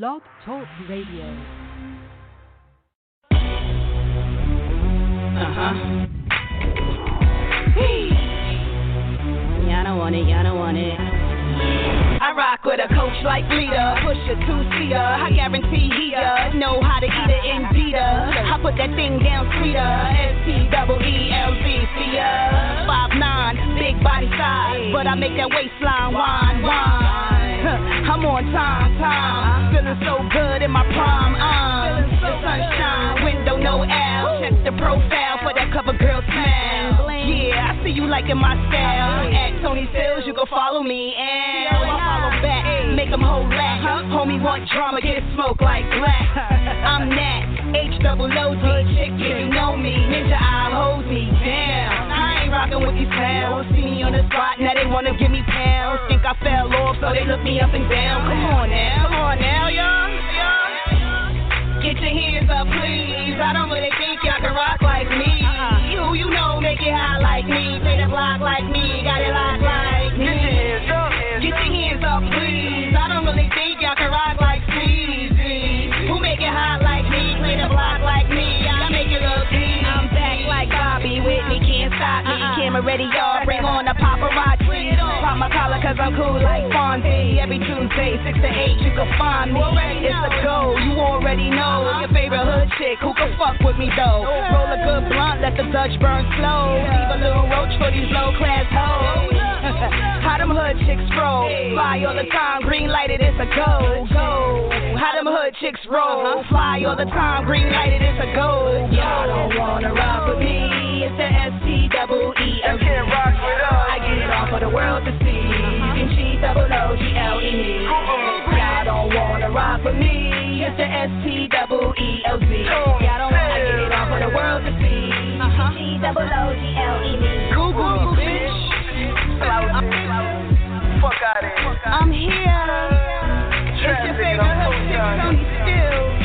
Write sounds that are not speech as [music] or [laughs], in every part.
Blog Talk Radio. Uh huh. Y'all don't want it, y'all don't want it. I rock with a coach like Rita, push a two-seater. I guarantee he uh, know how to eat it in indeed. I put that thing down sweeter. S T double E L Z C uh, five nine, big body size, but I make that waistline wine wine. I'm on time, time, feeling so good in my prime. Uh, the sunshine, window no L. Check the profile for that cover girl smile. Yeah, I see you liking my style. At Toni Steelz, you can follow me and I follow back. Make them hold back. Homie want drama, get smoke like black. [laughs] I'm Nat, H double O D, chick, you know me. Ninja eye hold me down. I rockin' with these pals. See me on the spot, now they wanna give me pounds. Think I fell off, so they look me up and down. Come on now, come on now, y'all. Get your hands up, please. I don't really think y'all can rock like me. Uh-huh. Who you know make it high like me? Play the block like me, got it locked like me. Camera ready, y'all. Bring on the paparazzi. Pop my collar cause I'm cool like Fonzie. Every Tuesday, 6 to 8, you can find me. It's a go, you already know. Your favorite hood chick, who can fuck with me though? Roll a good blunt, let the Dutch burn slow. Leave a little roach for these low class hoes. [laughs] How them hood chicks roll? Fly all the time, green lighted, it's a go. Go. How them hood chicks roll? Fly all the time, green lighted, it's a go. Y'all don't wanna rock with me. It's the S T double E L C. I get it all for the world to see. You can cheat double O G L E. Y'all don't wanna rock with me. It's the S T double E L Z. Y'all don't wanna get it all for the world to see. Can cheat double O G L E. Google, bitch. Fuck out of here. I'm here. It's your favorite hood chick, Toni Steelz.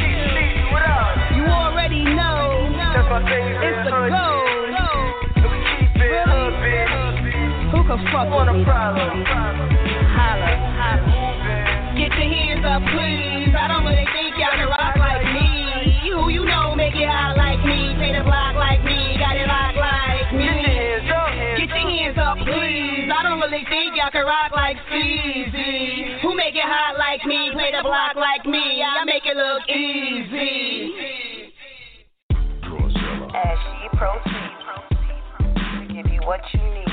You already know. My favorite It's the hood go. chick. We keep it hood, bitch. Who can fuck with a me? problem? Holla, holla. Get your hands up, please. I don't really think y'all can rock like me. Who you know make it hot like me? Play the block like me, got it locked like me. Get your hands up, hands Get your hands up, please. I don't really think y'all can rock like Steezy. Who make it hot like me? Play the block like me. I make it look easy. As she proceeds to give you what you need.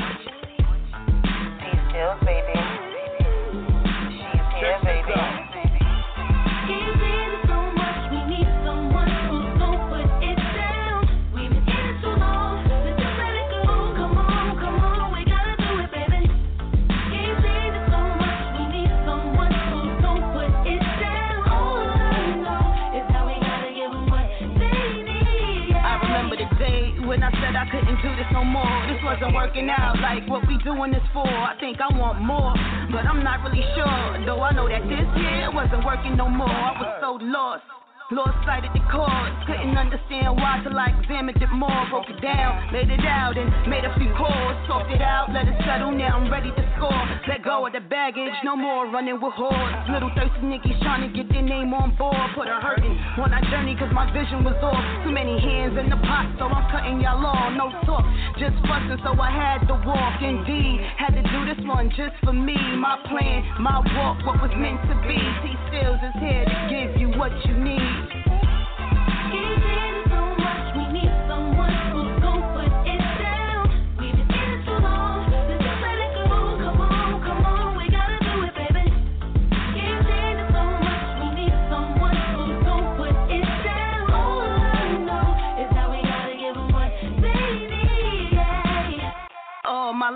Wasn't no more. I was so lost. Lost sight of the cause, couldn't understand why till I examined it more. Broke it down, laid it out, and made a few calls. Talked it out, let it settle. Now I'm ready to score. Let go of the baggage, no more running with hordes. Little thirsty niggas trying to get their name on board. Put a hurting on our journey, cause my vision was off. Too many hands in the pot, so I'm cutting y'all off. No talk, just fussing, so I had to walk. Indeed, had to do this one just for me. My plan, my walk, what was meant to be. T Steelz is here to give you what you need. All my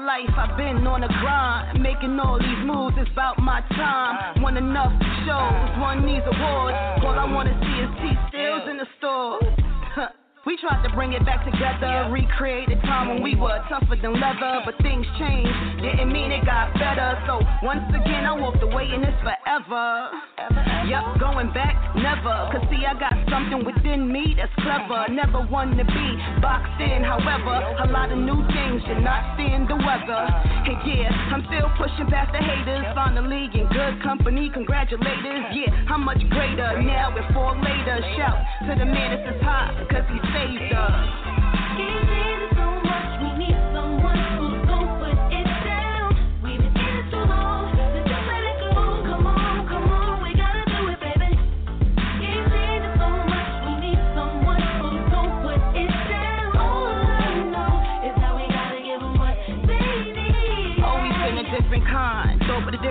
life I've been on the grind, making all these moves. It's about my time. Won enough shows, won these awards. All I wanna see is T Steelz in the store. We tried to bring it back together, recreate a time when we were tougher than leather, but things changed. Didn't mean it got better. So once again, I walked away and it's forever. Yep, going back, never. Cause see, I got something within me that's clever. Never one to be boxed in, however, a lot of new things you're not seeing the weather. And yeah, I'm still pushing past the haters. Finally in good company, congratulators. Yeah, how much greater now with four later. Shout to the man that's hot, cause he saved us.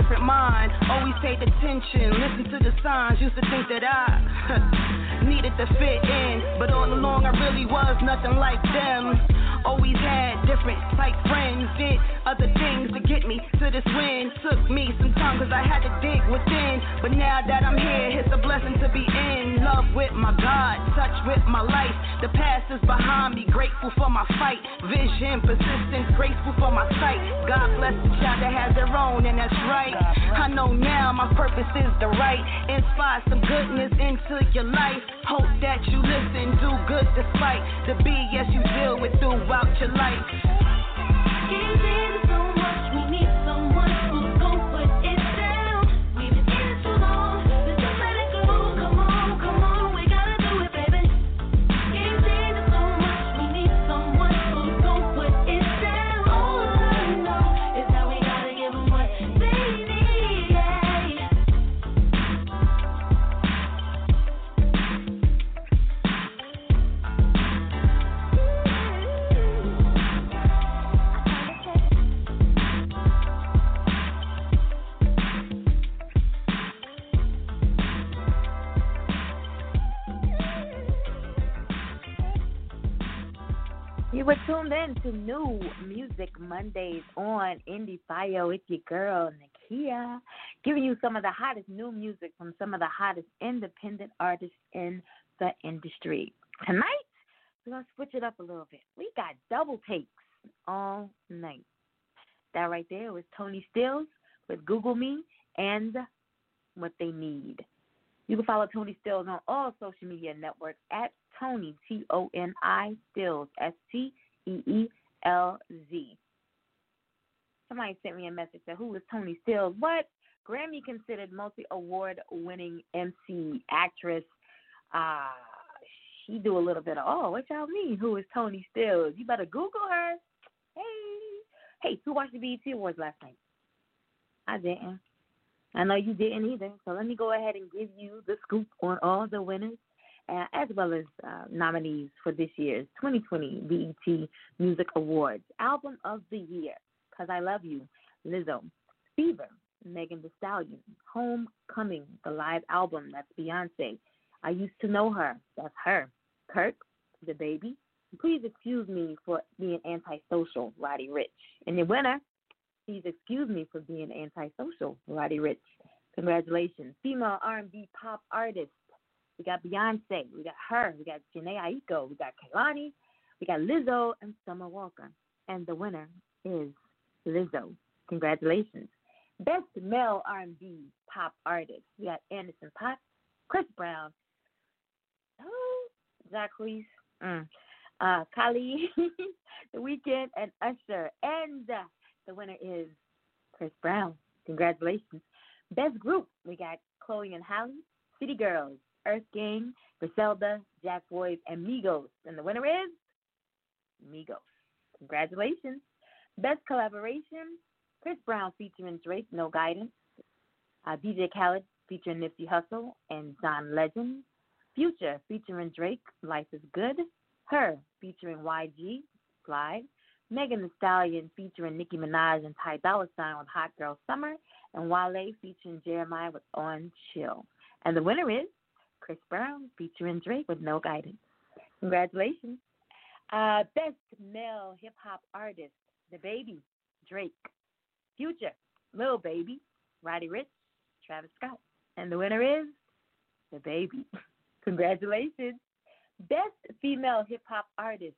Different mind. Always paid attention, listened to the signs. Used to think that I [laughs] needed to fit in, but all along I really was nothing like them. Always had different type friends, did other things to get me to this win. Took me some time cause I had to dig within. But now that I'm here, it's a blessing to be in. Love with my God, touch with my life. The past is behind me, grateful for my fight. Vision, persistence, grateful for my sight. God bless the child that has their own, and that's right. I know now my purpose is the right. Inspire some goodness into your life. Hope that you listen, do good despite the BS you deal with throughout your life. Were tuned in to New Music Mondays on Indie Fire with your girl, Nakia, giving you some of the hottest new music from some of the hottest independent artists in the industry. Tonight, we're to switch it up a little bit. We got double takes all night. That right there was Toni Steelz with Google Me and What They Need. You can follow Toni Steelz on all social media networks at Toni, T O N I Steelz, S T E E L Z. Somebody sent me a message that who is Toni Steelz? What? Grammy considered multi award winning MC, actress. Uh, she do a little bit of, oh, what y'all mean? Who is Toni Steelz? You better Google her. Hey. Hey, who watched the BET Awards last night? I didn't. I know you didn't either. So let me go ahead and give you the scoop on all the winners uh, as well as uh, nominees for this year's 2020 BET Music Awards. Album of the Year, Cause I Love You, Lizzo. Fever, Megan Thee Stallion. Homecoming, the live album, that's Beyonce. I Used to Know Her, that's her. Kirk, DaBaby, Please excuse me for being antisocial, Roddy Ricch, And the winner, please excuse me for being antisocial, Roddy Ricch, Congratulations. Female R&B pop artist, we got Beyonce. We got her. We got Jhené Aiko. We got Kehlani. We got Lizzo and Summer Walker. And the winner is Lizzo. Congratulations. Best male R&B pop artist. We got Anderson .Paak, Chris Brown, oh, Jacquees, mm, uh, Kali, [laughs] The Weeknd, and Usher. And the winner is Chris Brown. Congratulations. Best group. We got Chloe and Halle, City Girls, Earth Gang, Griselda, Jack Boys, and Migos. And the winner is Migos. Congratulations. Best collaboration, Chris Brown featuring Drake, No Guidance. Uh, DJ Khaled featuring Nipsey Hussle and John Legend. Future featuring Drake, Life is Good. Her featuring YG, Slide. Megan Thee Stallion featuring Nicki Minaj and Ty Dolla Sign with Hot Girl Summer. And Wale featuring Jeremih with On Chill. And the winner is Chris Brown featuring Drake with No Guidance. Congratulations. Uh, best male hip hop artist, DaBaby, Drake. Future, Lil Baby, Roddy Ricch, Travis Scott. And the winner is DaBaby. [laughs] Congratulations. Best female hip hop artist,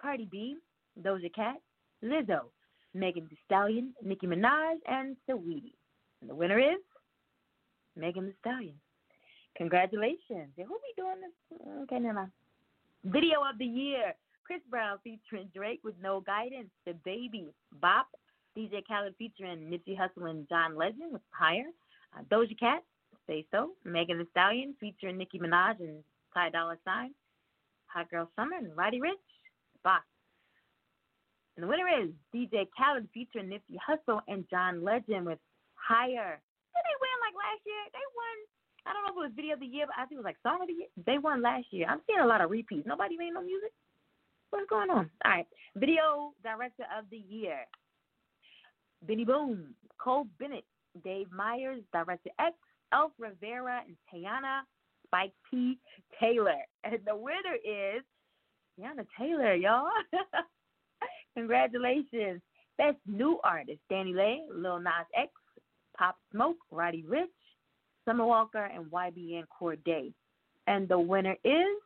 Cardi B, Doja Cat, Lizzo, Megan Thee Stallion, Nicki Minaj, and Saweetie. And the winner is Megan Thee Stallion. Congratulations. Who be doing this? Okay, never mind. Video of the year. Chris Brown featuring Drake with no guidance. The baby. Bop. DJ Khaled featuring Nipsey Hussle and John Legend with Higher. Uh, Doja Cat. Say So. Megan Thee Stallion featuring Nicki Minaj and Ty Dolla Sign. Hot Girl Summer and Roddy Ricch. Bop. And the winner is DJ Khaled featuring Nipsey Hussle and John Legend with Higher. Did they win like last year? They won. I don't know if it was video of the year, but I think it was like song of the year. They won last year. I'm seeing a lot of repeats. Nobody made no music. What's going on? All right. Video director of the year. Benny Boom, Cole Bennett, Dave Meyers, Director X, Elf Rivera, and Teyana Spike P. Taylor. [laughs] And the winner is Teyana Taylor, y'all. [laughs] Congratulations. Best new artist, DaniLeigh, Lil Nas X, Pop Smoke, Roddy Ricch, Summer Walker, and YBN Cordae. And the winner is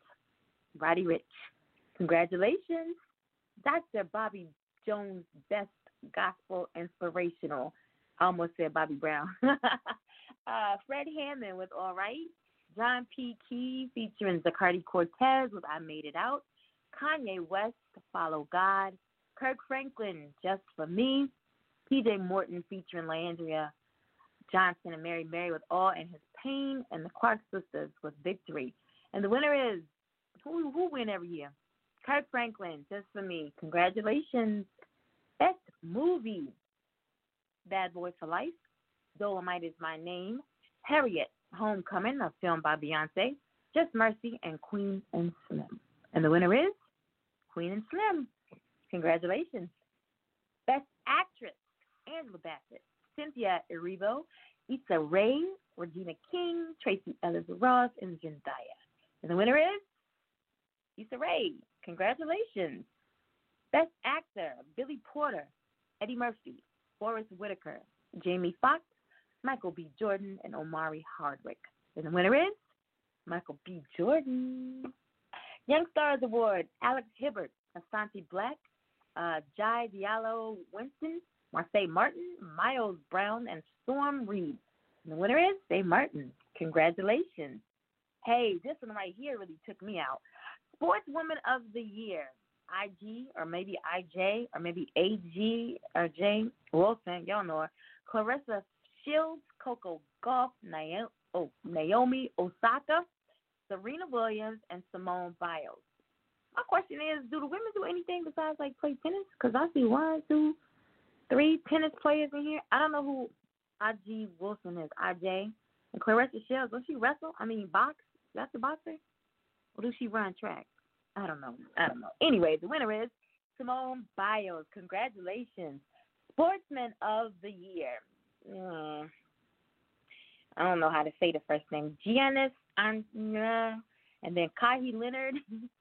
Roddy Ricch. Congratulations. Dr. Bobby Jones, Best Gospel Inspirational. I almost said Bobby Brown. [laughs] uh, Fred Hammond with All Right. John P. Kee featuring Zacardi Cortez with I Made It Out. Kanye West, Follow God. Kirk Franklin, Just for Me. PJ Morton featuring Leandria Johnson and Mary Mary with All in His Pain. And the Clark Sisters with Victory. And the winner is who who win every year? Kirk Franklin, Just for Me. Congratulations. Best movie. Bad Boy for Life. Dolomite is My Name. Harriet, Homecoming, a film by Beyonce. Just Mercy and Queen and Slim. And the winner is Queen and Slim. Congratulations. Best Actress, Angela Bassett, Cynthia Erivo, Issa Rae, Regina King, Tracee Ellis Ross, and Zendaya. And the winner is Issa Rae. Congratulations. Best Actor, Billy Porter, Eddie Murphy, Forest Whitaker, Jamie Foxx, Michael B. Jordan, and Omari Hardwick. And the winner is Michael B. Jordan. Young Stars Award, Alex Hibbert, Asante Black, uh, Jai Diallo Winston, Marsai Martin, Miles Brown, and Storm Reid. And the winner is Dave Martin. Congratulations. Hey, this one right here really took me out. Sportswoman of the Year, IG or maybe IJ or maybe AG or J Wilson, y'all know her. Claressa Shields, Coco Gauff, oh, Naomi Osaka, Serena Williams, and Simone Biles. My question is, do the women do anything besides like play tennis? Because I see one, two, three tennis players in here. I don't know who IG Wilson is. IJ and Claressa Shields. Does she wrestle? I mean, box? That's a boxer. Or does she run track? I don't know. I don't know. Anyway, the winner is Simone Biles. Congratulations. Sportsman of the Year. Mm. I don't know how to say the first name. Giannis Antetokounmpo, and then Kawhi Leonard, [laughs]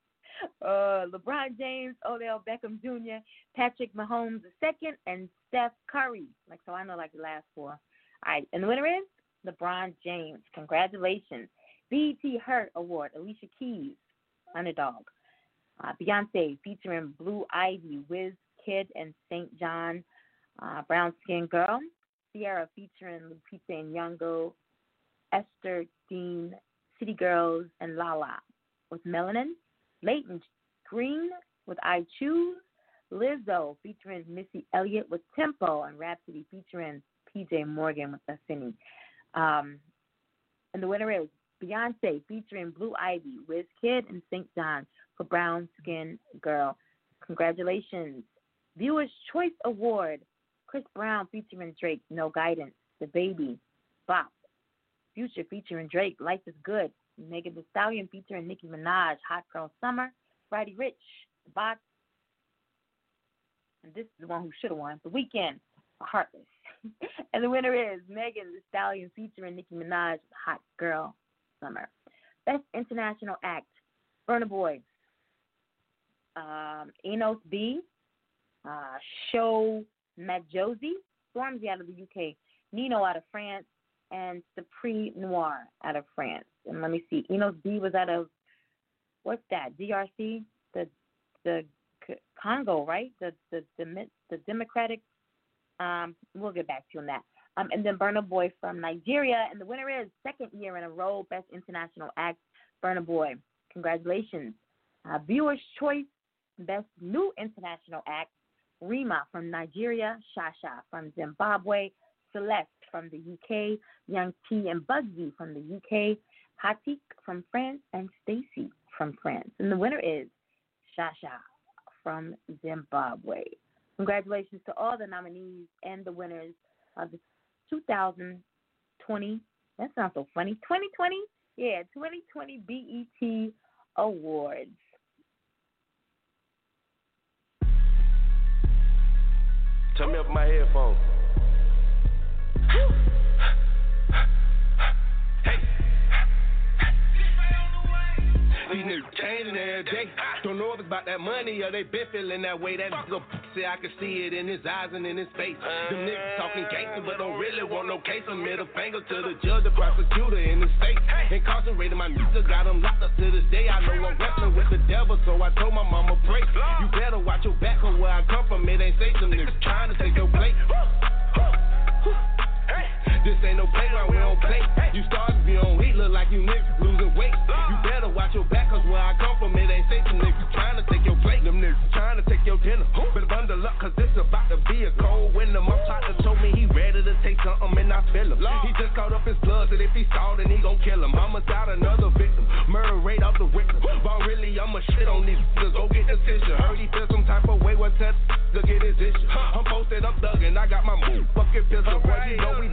uh, LeBron James, Odell Beckham Jr., Patrick Mahomes II, and Steph Curry. Like so, I know like the last four. All right, and the winner is LeBron James. Congratulations. BET Hurt Award, Alicia Keys, Underdog. Uh, Beyonce featuring Blue Ivy, Wiz Kid, and SAINt JHN, uh, Brown Skin Girl. Ciara featuring Lupita Nyong'o, Esther Dean, City Girls, and Lala with Melanin. Layton Greene with I Choose. Lizzo featuring Missy Elliott with Tempo, and Rapsody featuring PJ Morton with Affinity. Um, and the winner is Beyonce featuring Blue Ivy, Wiz Kid, and SAINt JHN for Brown Skin Girl. Congratulations. Viewers' Choice Award Chris Brown featuring Drake, No Guidance. DaBaby, Bop. Future featuring Drake, Life is Good. Megan Thee Stallion featuring Nicki Minaj, Hot Girl Summer. Roddy Ricch, The Box. And this is the one who should have won. The Weeknd, Heartless. [laughs] and the winner is Megan Thee Stallion featuring Nicki Minaj, Hot Girl Summer. Best International Act, Burna Boy, um, Enos B, uh, Sho Madjozi, Stormzy out of the UK, Ninho out of France, and Supreme Noir out of France. And let me see, Innoss'B was out of what's that? DRC, the the Congo, right? The the the, the Democratic. Um, we'll get back to you on that. Um, and then Burna Boy from Nigeria. And the winner is second year in a row, Best International Act, Burna Boy. Congratulations. Uh, Viewers' Choice, Best New International Act, Rema from Nigeria, Shasha from Zimbabwe, Celeste from the UK, Young T and Bugsy from the UK, Hatik from France, and Stacy from France. And the winner is Shasha from Zimbabwe. Congratulations to all the nominees and the winners of the 2020. That sounds so funny. 2020? Yeah, 2020 BET Awards. Turn me up my headphones. These niggas changing every day. Don't know if it's about that money or they been feeling that way. That nigga say I can see it in his eyes and in his face. Them niggas talking gangster but don't really want no case. A middle finger to the judge, the prosecutor in the state. Incarcerated my nigga, got him locked up to this day. I know I'm wrestling with the devil, so I told my mama pray. You better watch your back or where I come from. It ain't safe. Them niggas trying to take your plate. This ain't no playground, we don't play. You started be on heat, look like you niggas losing weight. Uh. You better watch your back, cause where I come from, it ain't safe. Them niggas trying to take your plate. Them niggas trying to take your dinner. Better bundle up, cause this about to be a cold winter. My partner told me he ready to take something, and I feel him. He just caught up his blood, and if he saw, then he gon' kill him. Homicide, another victim. Murder rate off the victim. But really, I'ma shit on these niggas. Go get the tissue. Heard he feel some type of way, what's that? To get his issue. I'm posted up, thuggin', I got my move. Fucking pistol, boy, you know we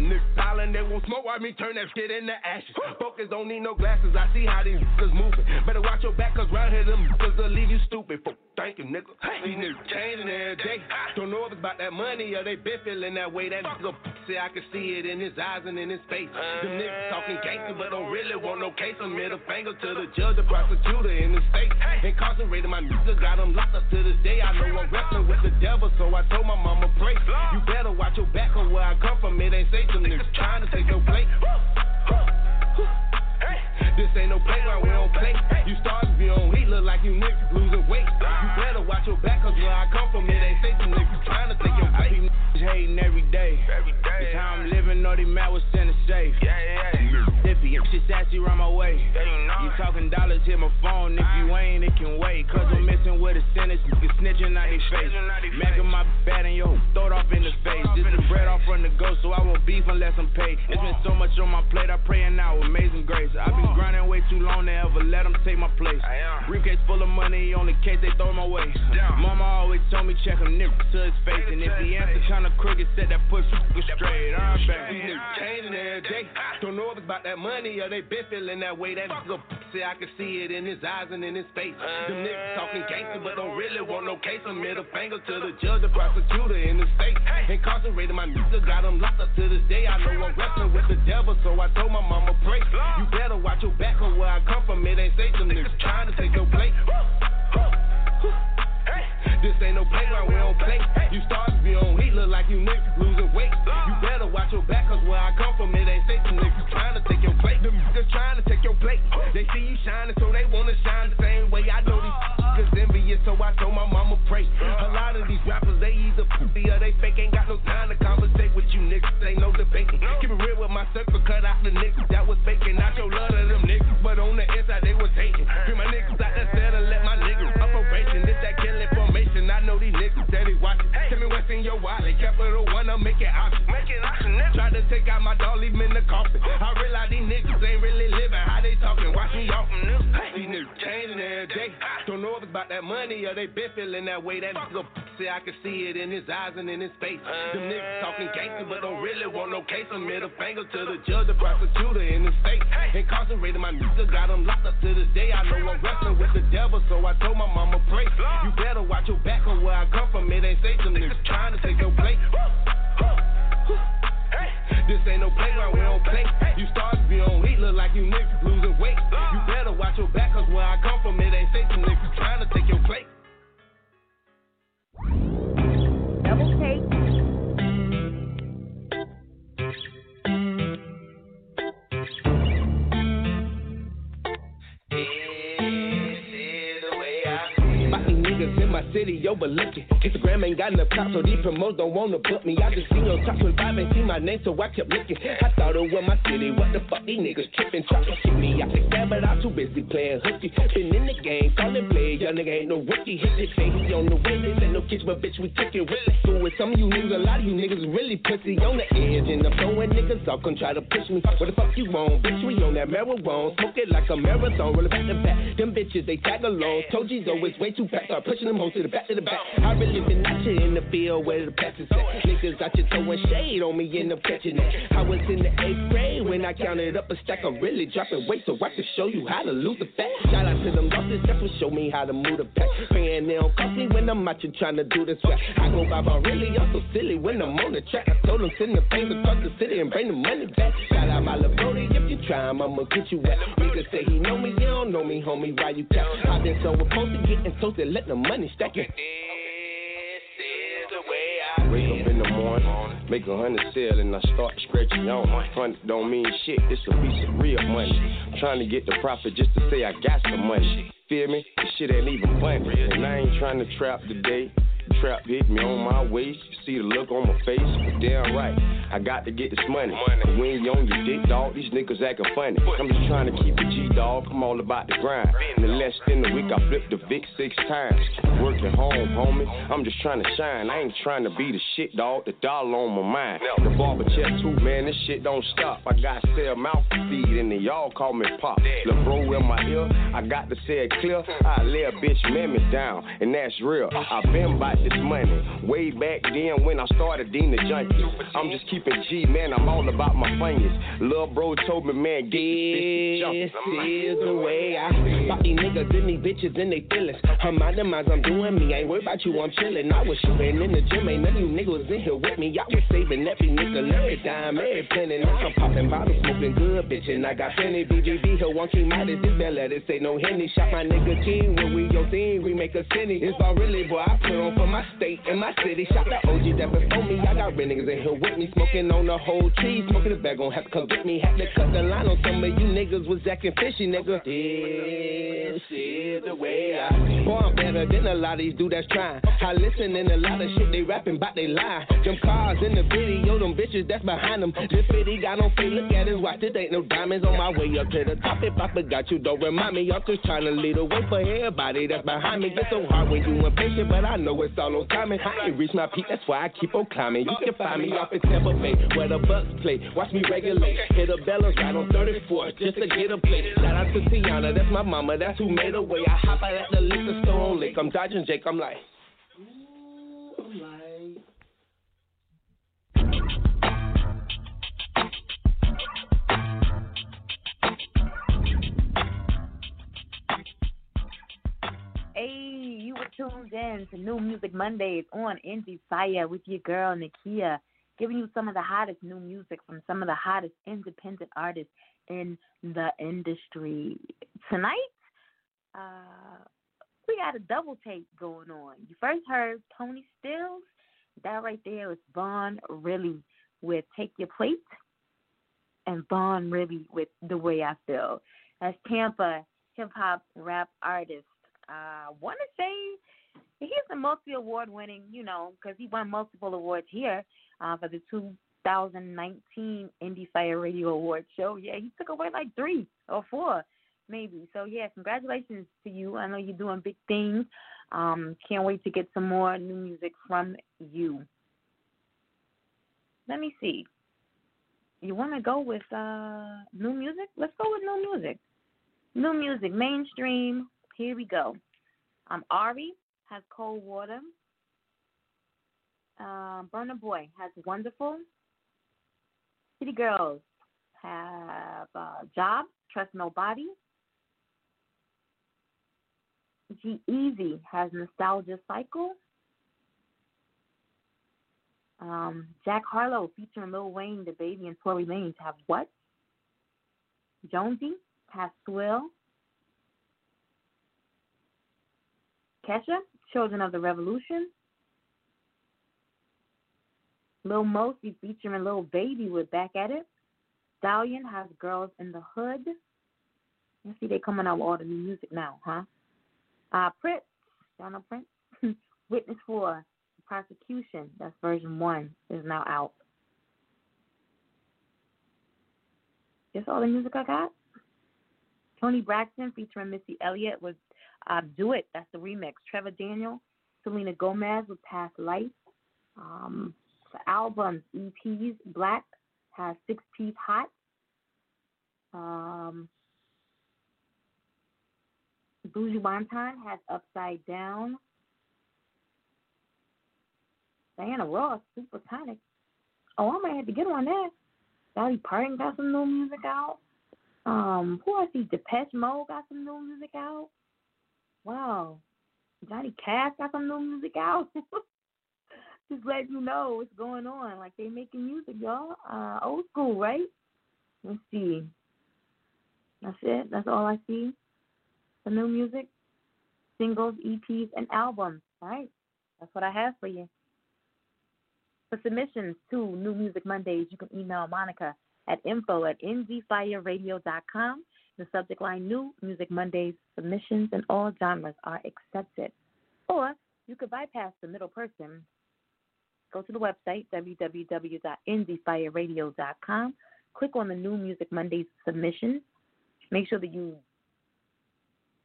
niggas capping, niggas they won't smoke. Why me turn that shit into ashes? Focus, don't need no glasses. I see how these niggas moving. Better watch your back, cause round here them niggas will leave you stupid. Fuck, Thank you, nigga. These niggas changing every day. Don't know if it's about that money or they been feeling that way. That nigga say I can see it in his eyes and in his face. Them niggas talking gangster, but don't really want no case. A middle finger to the judge, the prosecutor in the state. Incarcerated my nigga, got him locked up to this day. I know I'm wrestling with the devil, so I told my mama pray. You better watch your back or where I come from. It ain't safe. Them niggas trying to take your plate. This ain't no playground, we don't play. You stars be on heat, look like you niggas losing weight. You better watch your back, cause where I come from, it ain't safe. Them niggas trying to take your I plate. see niggas hating every day. It's how I'm living, know they mad was in the safe. Iffy, if shit sassy run my way. You talking dollars, hit my phone. If you ain't, it can wait. Cause I'm missing with a sentence, niggas snitching out they face. Macking my bad and yo, throw it off in the face. This is bread off from the ghost, so I won't beef unless I'm paid. It's been so much on my plate, I pray now, amazing grace. I've been grinding way too long to ever let them take my place. Briefcase full of money, on the case they throw my way. Mama always told me check him niggas to his face. And if the answer kinda crooked, said that push was straight. I'm back. Changing every day. Don't know if it's about that money or they been feeling that way. That nigga say I can see it in his eyes and in his face. Them niggas talking gangster, but don't really want no case. A middle finger to the judge, the prosecutor in the state. Incarcerated my nigga, got him locked up to this day. I know I'm wrestling with the devil, so I told my mama pray. You better watch your back or where I come from. It ain't safe. Them niggas trying to take your plate. This ain't no playground, we don't play. You stars be on heat, look like you niggas losing weight. Ah. You better watch your back, cause where I come from, it ain't safe. Niggas trying to take your plate. Them niggas trying to take your plate. They see you shining, so they wanna shine the same way. I know these ah. niggas envious, so I told my mama pray. Ah. A lot of these rappers, they either pussy or they fake. Ain't got no time to conversate with you niggas. Ain't no debating. Keep it real with my circle, about that money or they been feeling that way. That nigga say I can see it in his eyes and in his face. Them niggas talking gangster, but don't really want no case. A middle finger to the judge, the prosecutor in the state. Incarcerated my nigga, got him locked up to this day. I know I'm wrestling with the devil, so I told my mama pray. You better watch your back or where I come from. It ain't safe. Them niggas trying to take your plate. This ain't no playground, we don't play. You stars be on heat, look like you niggas losing weight. You better watch your back, cause where I come from, it ain't safe. Them niggas City overlooking. Instagram ain't got enough top, so these promoters don't wanna put me. I just seen on top 25 and see my name, so I kept looking. I thought it was my city. What the fuck, these niggas tripping, trying to kick me out the cab, but I'm too busy playing hooky. Been in the game, calling play, young nigga ain't no rookie. Hit this say he on the way, this ain't no kitchen, but bitch, we kicking really. So with some of you niggas, a lot of you niggas really pussy on the edge, and I'm throwing niggas off, come try to push me. What the fuck you want, bitch? We on that marijuana, smoke it like a marathon, roll it back to back. Them bitches, they tag along. Told you though, it's way too fast. Start pushing them hoes to the back to the back. I really been out here in the field where the past is at. Niggas out here throwing shade on me, end up catching it. I was in the eighth grade when I counted up a stack. I'm really dropping weight, so I can show you how to lose the fat. Shout out to them bosses, that's what show me how to move the pack. Paying they don't cost me when I'm out here trying to do this rap. I go by my really, I'm so silly when I'm on the track. I told them send the things across the city and bring the money back. Shout out my little Brody, if you try him, I'ma get you wet. Niggas say he know me, you don't know me, homie, why you cap? I've been so opposed to getting toasted, let the money stack it. This is the way I wake up in the morning, make a hundred sale, and I start stretching on. Hundred don't mean shit, it's a piece of real money. I'm trying to get the profit just to say I got some money. Feel me? This shit ain't even funny. And I ain't trying to trap today. Trap hit me on my waist. You see the look on my face, but damn right. I got to get this money. And when you on your dick, dog, these niggas acting funny. I'm just trying to keep it G, dog. I'm all about the grind. In the less than a week, I flipped the Vic six times. Working home, homie. I'm just trying to shine. I ain't trying to be the shit, dog. The dollar on my mind. The barber check too, man. This shit don't stop. I got sell mouth feed, and they y'all call me pop. Lil' bro in my ear, I got to say it clear. I lay a bitch mammy down, and that's real. I been about this money way back then when I started Dean the Junkie. I'm just keeping G, man. I'm all about my fingers. Lil' bro told me, man, get This is the way I About these niggas and these bitches and they feelings. I'm out of minds, I'm doing me. Ain't worried about you, I'm chillin'. I was shooting in the gym, ain't none of you niggas in here with me. I was saving every nickel, every dime, every penny. Now I'm popping bottles, smoking good, bitch, and I got plenty. BBB, here, one king mighty, this bella, this ain't no Henny. Shot my nigga King when we your team, we make a city. It's all really, boy, I put on for my state and my city. Shot the OG that before me, I got real niggas in here with me, smoking on the whole tree, smoking the bag, gon' have to come get me. Had to cut the line on some of you niggas was acting fishy, nigga. This is the way I Boy, I'm better than a lot of these dudes that's trying. I listen and a lot of shit they rapping about they lie. Them cars in the video, them bitches that's behind them. This city got on fake, look at his watch. This ain't no diamonds on my way up to the top. If I forgot you, don't remind me. I'm just trying to lead the way for everybody that's behind me. It's so hard when you impatient, but I know it's all on timing. I ain't reached my peak, that's why I keep on climbing. You oh, can find me off in Tampa Bay, where the Bucks play. Watch me regulate, hit a bellows right on 34 just to get a plate. Shout out to Tiana, that's my mama, that's who made a way. I hop out at the liquor store on Lake. I'm dodging Jake, I'm like. To New Music Mondays on Indie Fire with your girl Nakia, giving you some of the hottest new music from some of the hottest independent artists in the industry. Tonight, uh, we got a double tape going on. You first heard Toni Steelz. That right there was Vaughn Really with Take Your Plate, and Vaughn Really with The Way I Feel. That's Tampa hip hop rap artist. I uh, want to say he's a multi award winning, you know, because he won multiple awards here uh, for the 2019 Indie Fire Radio Award show. Yeah, he took away like three or four, maybe. So, yeah, congratulations to you. I know you're doing big things. Um, can't wait to get some more new music from you. Let me see. You want to go with uh, new music? Let's go with new music. New music, mainstream, here we go. I'm Ari has Cold Water. Uh, Burna Boy has Wonderful. City Girls have uh, Job, Trust Nobody. G-Eazy has Nostalgia Cycle. Um, Jack Harlow featuring Lil Wayne, DaBaby, and Tory Lanez have What? Jonesy has Swill. Kesha, Children of the Revolution. Lil Mosey featuring Lil Baby with Back at It. Stallion has Girls in the Hood. You see they coming out with all the new music now, huh? Uh, Prince, y'all know Prince? [laughs] Witness for Prosecution, that's version one, is now out. That's all the music I got. Toni Braxton featuring Missy Elliott with uh, Do It, that's the remix. Trevor Daniel, Selena Gomez with Past Life. Um, albums, EPs, Black has Six Piece Hot. Um, Buju Banton has Upside Down. Diana Ross, Super Tonic. Oh, I might have to get on that. Dolly Parton got some new music out. Um, who see? Depeche Mode got some new music out. Wow. Johnny Cash got some new music out. [laughs] Just let you know what's going on. Like they making music, y'all. Uh, old school, right? Let's see. That's it. That's all I see. The new music, singles, EPs, and albums. Right. That's what I have for you. For submissions to New Music Mondays, you can email Monica at info at indiefireradio.com. The subject line New Music Mondays submissions in all genres are accepted. Or you could bypass the middle person. Go to the website www.indiefireradio.com. Click on the New Music Mondays submissions. Make sure that you,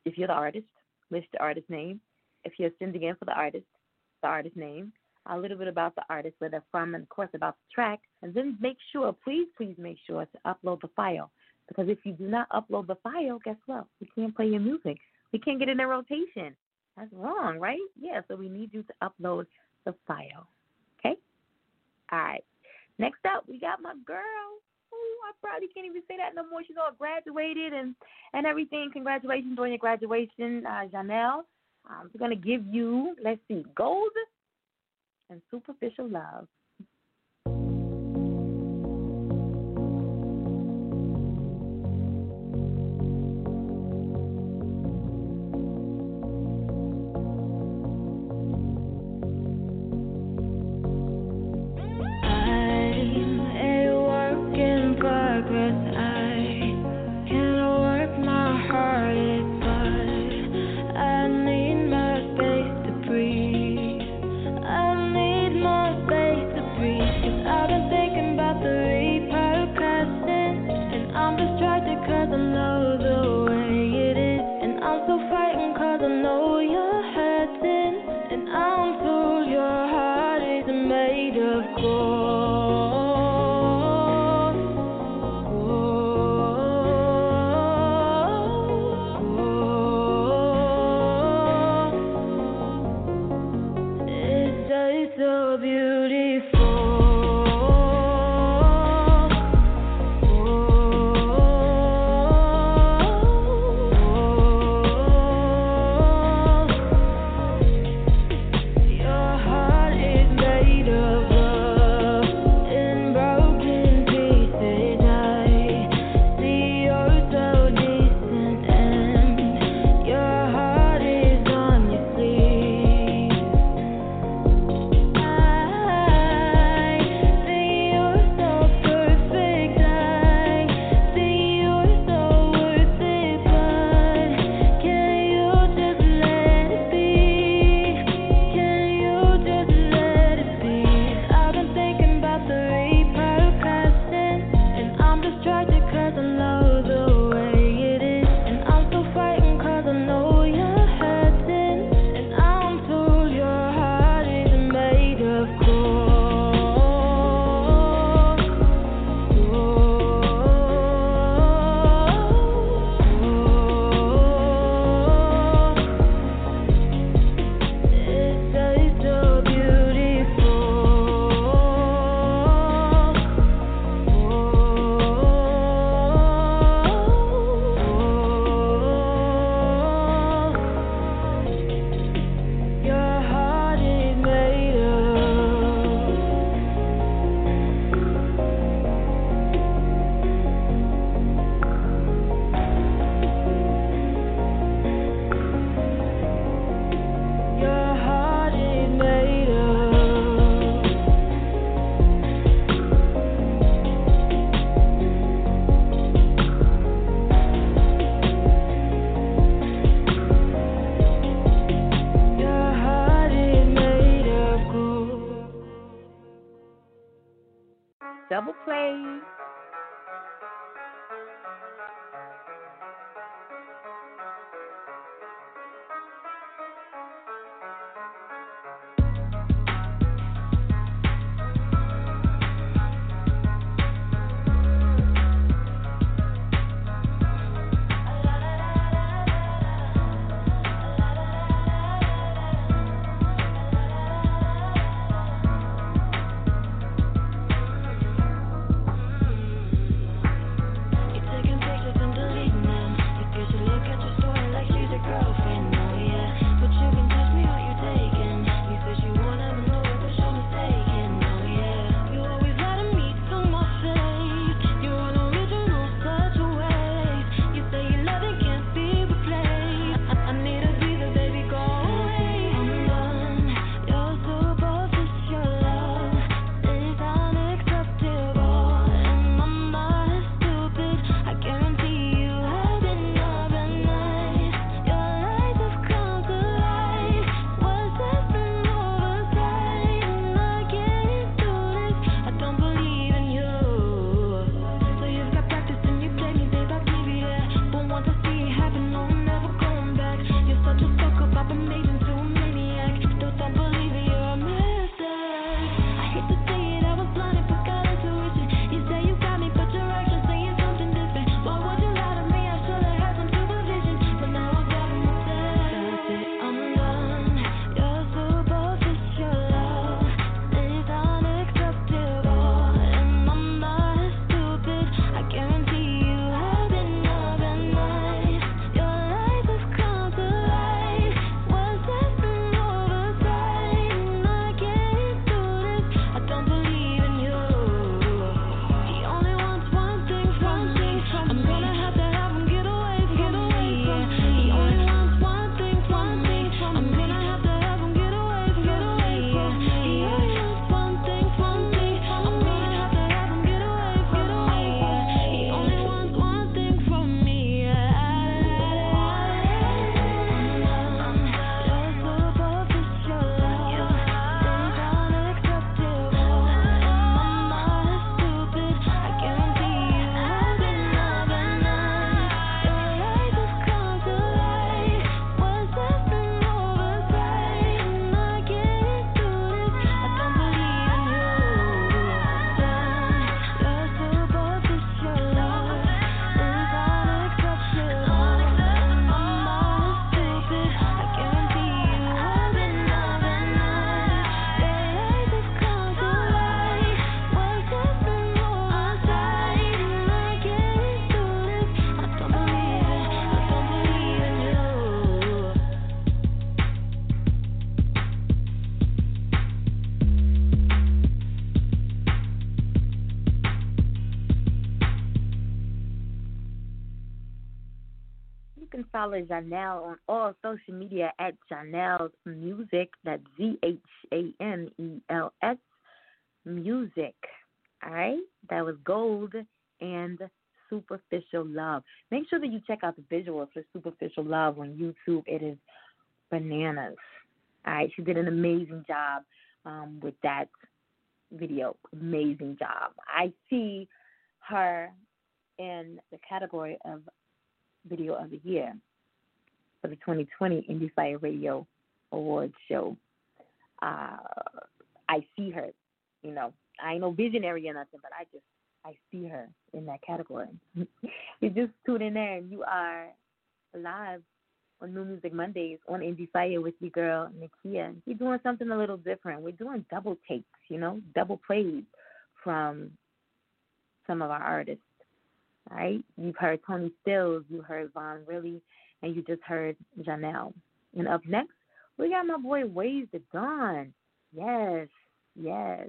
if you're the artist, list the artist name. If you're sending in for the artist, the artist name a little bit about the artist, where they're from, and of course about the track. And then make sure, please, please make sure to upload the file. Because if you do not upload the file, guess what? We can't play your music. We can't get in the rotation. That's wrong, right? Yeah, so we need you to upload the file. Okay? All right. Next up, we got my girl. Oh, I probably can't even say that no more. She's all graduated and and everything. Congratulations on your graduation, uh, Janelle. Um, we're gonna give you, let's see, gold and superficial love. Follow Zhanel on all social media at Zhanel's Music. That's Z H A N E L S Music. All right, that was Gold and Superficial Love. Make sure that you check out the visuals for Superficial Love on YouTube. It is bananas. All right, she did an amazing job um, with that video. Amazing job. I see her in the category of Video of the Year for the 2020 Indie Fire Radio Awards show. Uh, I see her, you know, I ain't no visionary or nothing, but I just I see her in that category. [laughs] you just tune in there and you are live on New Music Mondays on Indie Fire with your girl Nakia. We're doing something a little different. We're doing double takes, you know, double plays from some of our artists. All right, you've heard Toni Steelz, you heard Von Really, and you just heard Zhanel. And up next, we got my boy Ways the Dawn. Yes, yes.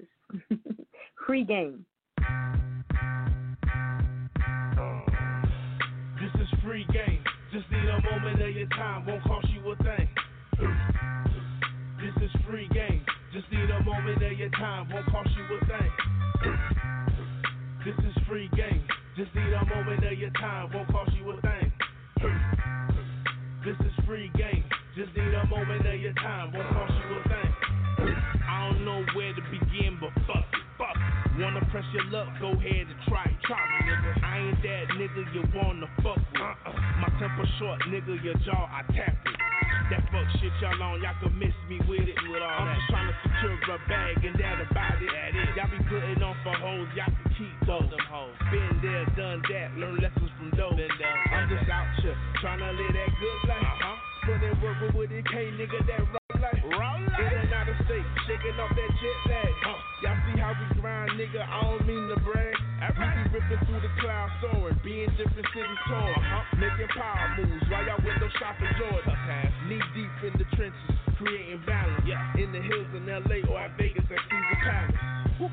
[laughs] Free game. Uh, this is free game. Just need a moment of your time, won't cost you a thing. This is free game. Just need a moment of your time, won't cost you a thing. This is free game. Just need a moment of your time, won't cost you a thing. Free game. Just need a moment of your time, won't cost you a thing. I don't know where to begin, but fuck it, fuck it. Wanna press your luck, go ahead and try it, try me, nigga. I ain't that nigga you wanna fuck with. Uh-uh. My temper short, nigga, your jaw I tap it. That fuck shit y'all on, y'all can miss me with it. With all I'm that. just trying to secure a bag and that about it. That it. Y'all be putting on for hoes, y'all can keep those. Them hoes. Been there, done that, learn lessons from done, I'm just out here trying to live that good life. Uh-huh. Put in work with it K, nigga, that roll life. Roll life. In and out of state, shaking off that jet lag. Huh. Y'all see how we grind, nigga, I don't mean to brag. We be ripping through the clouds, soaring, being different cities touring. Uh-huh. Making power moves while y'all window shopping Jordan. Knee deep in the trenches, creating balance. Yeah. In the hills in LA or at Vegas at Caesar Palace. Woo.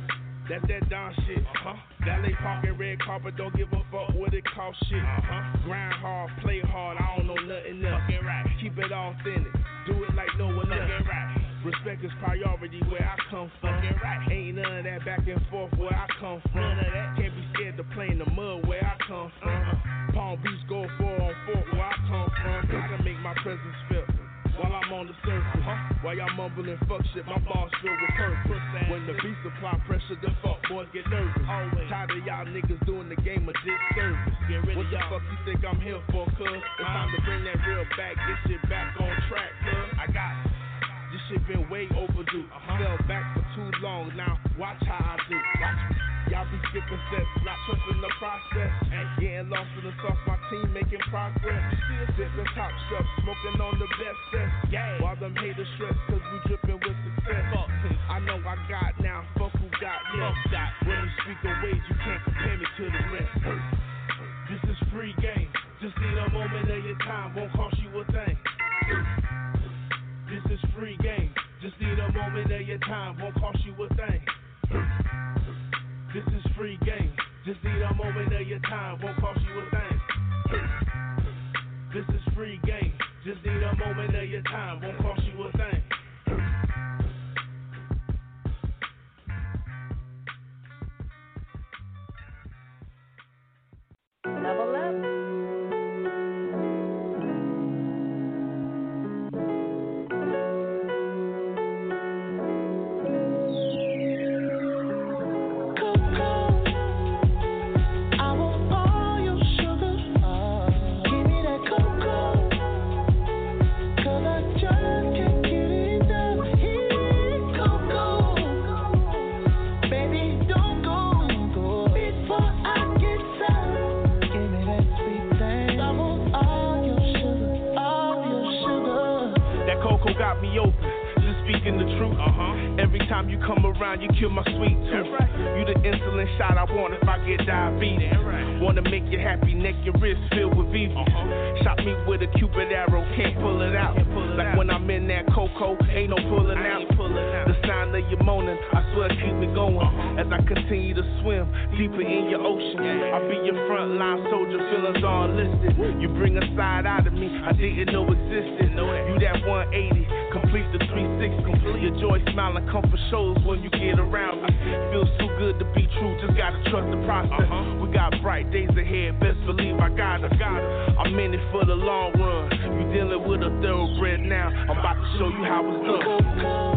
That's that Don shit. Uh-huh. Valet parking red carpet, don't give a fuck what it cost shit. Uh-huh. Grind hard, play hard, I don't know nothing else. Fucking right. Keep it authentic, do it like no one else. Fucking right. Respect is priority where I come from. Fucking right. Ain't none of that back and forth where I come from. None of that. Can't be scared to play in the mud where I come from. Uh-huh. Palm Beach go four on four where I come from. Gotta make my presence felt while I'm on the surface. Uh-huh. While y'all mumbling fuck shit, my balls filled with purpose. When the beats apply pressure, the fuck boys get nervous. Always. Tired of y'all niggas doing the game of disservice. Get rid what the y'all. fuck you think I'm here for, cuz? It's time to bring that real back, get shit back on track, cuz. I got it. This shit been way overdue. Uh-huh. Fell back for too long, now watch how I do. Watch me. Y'all be skipping steps, not trusting the process. And getting lost in the sauce, my team making progress. Still sipping top shelf, smoking on the best set. While them haters stress, cause we dripping with success. I know I got now, fuck who got. Got. When you speak of ways, you can't compare me to the rest. This is free game, just need a moment of your time, won't cost you a thing. This is free game, just need a moment of your time, won't cost you a thing. Free game. Just need a moment of your time, won't cost you a thing. This is free game. Just need a moment of your time, won't cost show you how it's done.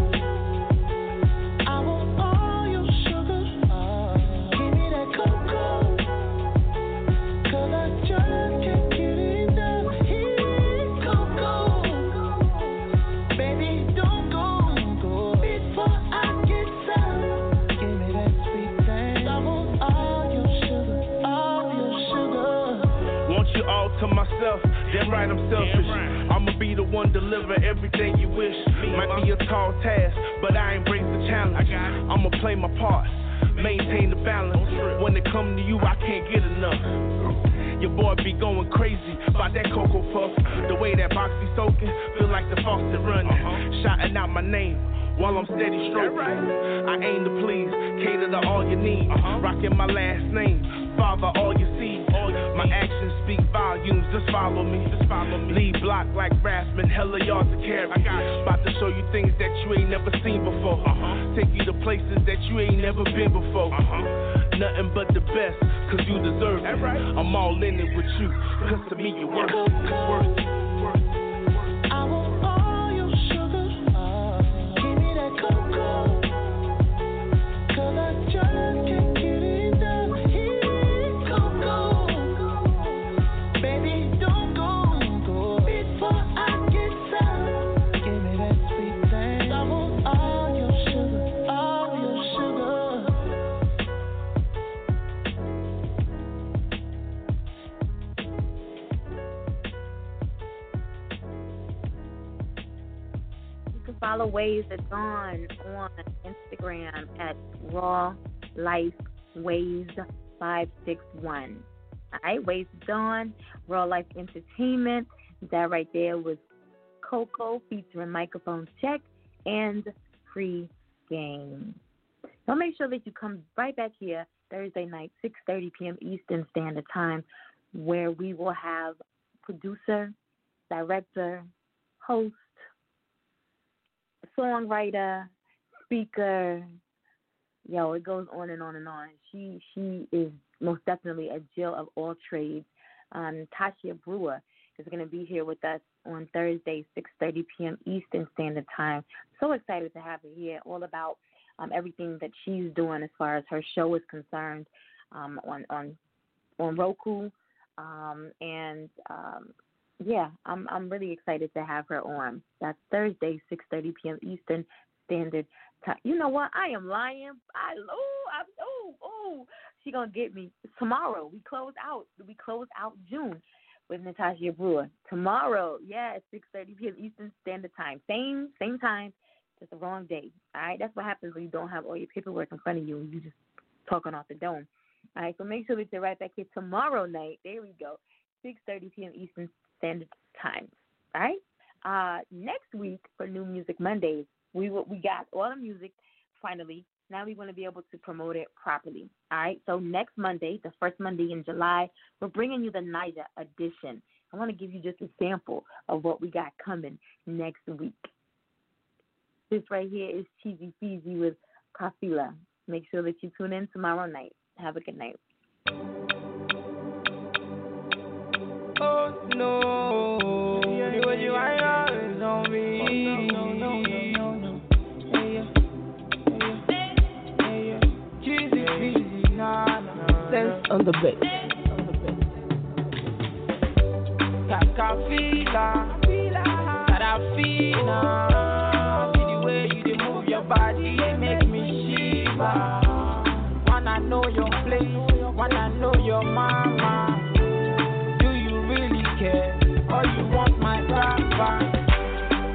Ways It's On on Instagram at Raw Life Ways five six one. All right, Ways It's On, Raw Life Entertainment. That right there was Coco featuring Microphone Check and Free Game. So make sure that you come right back here Thursday night, 6:30 p.m. Eastern Standard Time, where we will have producer, director, host, songwriter, speaker. Yo, it goes on and on and on. She she is most definitely a Jill of all trades. Um, Tasha Brewer is going to be here with us on Thursday, 6:30 p.m. Eastern Standard Time. So excited to have her here. All about um, everything that she's doing as far as her show is concerned um, on on on Roku, um, and um, yeah, I'm I'm really excited to have her on. That's Thursday, 6:30 p.m. Eastern Standard Time. You know what? I am lying. I oh I'm oh oh she gonna get me tomorrow. We close out. We close out June with Natasha Brewer tomorrow. Yeah, 6:30 p.m. Eastern Standard Time. Same same time. Just the wrong day. All right. That's what happens when you don't have all your paperwork in front of you and you just talking off the dome. All right. So make sure that you're right back here tomorrow night. There we go. 6:30 p.m. Eastern Standard Time. Right. Uh, next week for New Music Mondays, we will, we got all the music finally. Now we want to be able to promote it properly. All right. So next Monday, the first Monday in July, we're bringing you the Niger edition. I want to give you just a sample of what we got coming next week. This right here is Cheesy Feezy with Kafila. Make sure that you tune in tomorrow night. Have a good night. Oh no, the way you are is on me. Cheesy, cheesy, nah, nah. Sense on the bed. Kakafila, Karafina. See the way you move your body, make me shiver. Wanna know your place, wanna know your mama.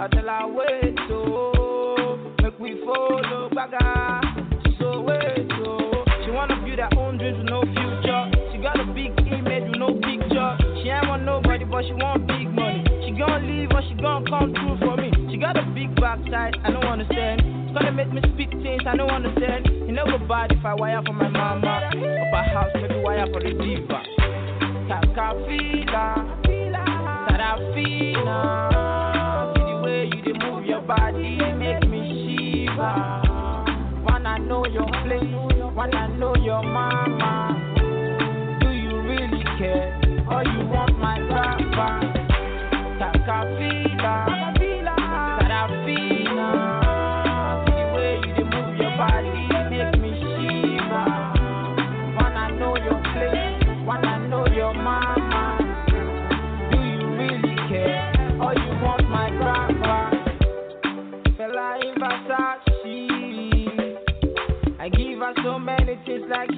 I tell her wait, oh. Make we follow, baga. So wait, oh. She wanna build her own dreams with no future. She got a big image with no picture. She ain't want nobody, but she want big money. She gon' leave or she gon' come through for me. She got a big backside, I don't understand. It's gonna make me speak things I don't understand. You know go bad if I wire for my mama. Up a house, maybe wire for the diva. Takafila, Sarafina. Move your body, make me shiver. Wanna know your place, wanna know your mama. Do you really care, like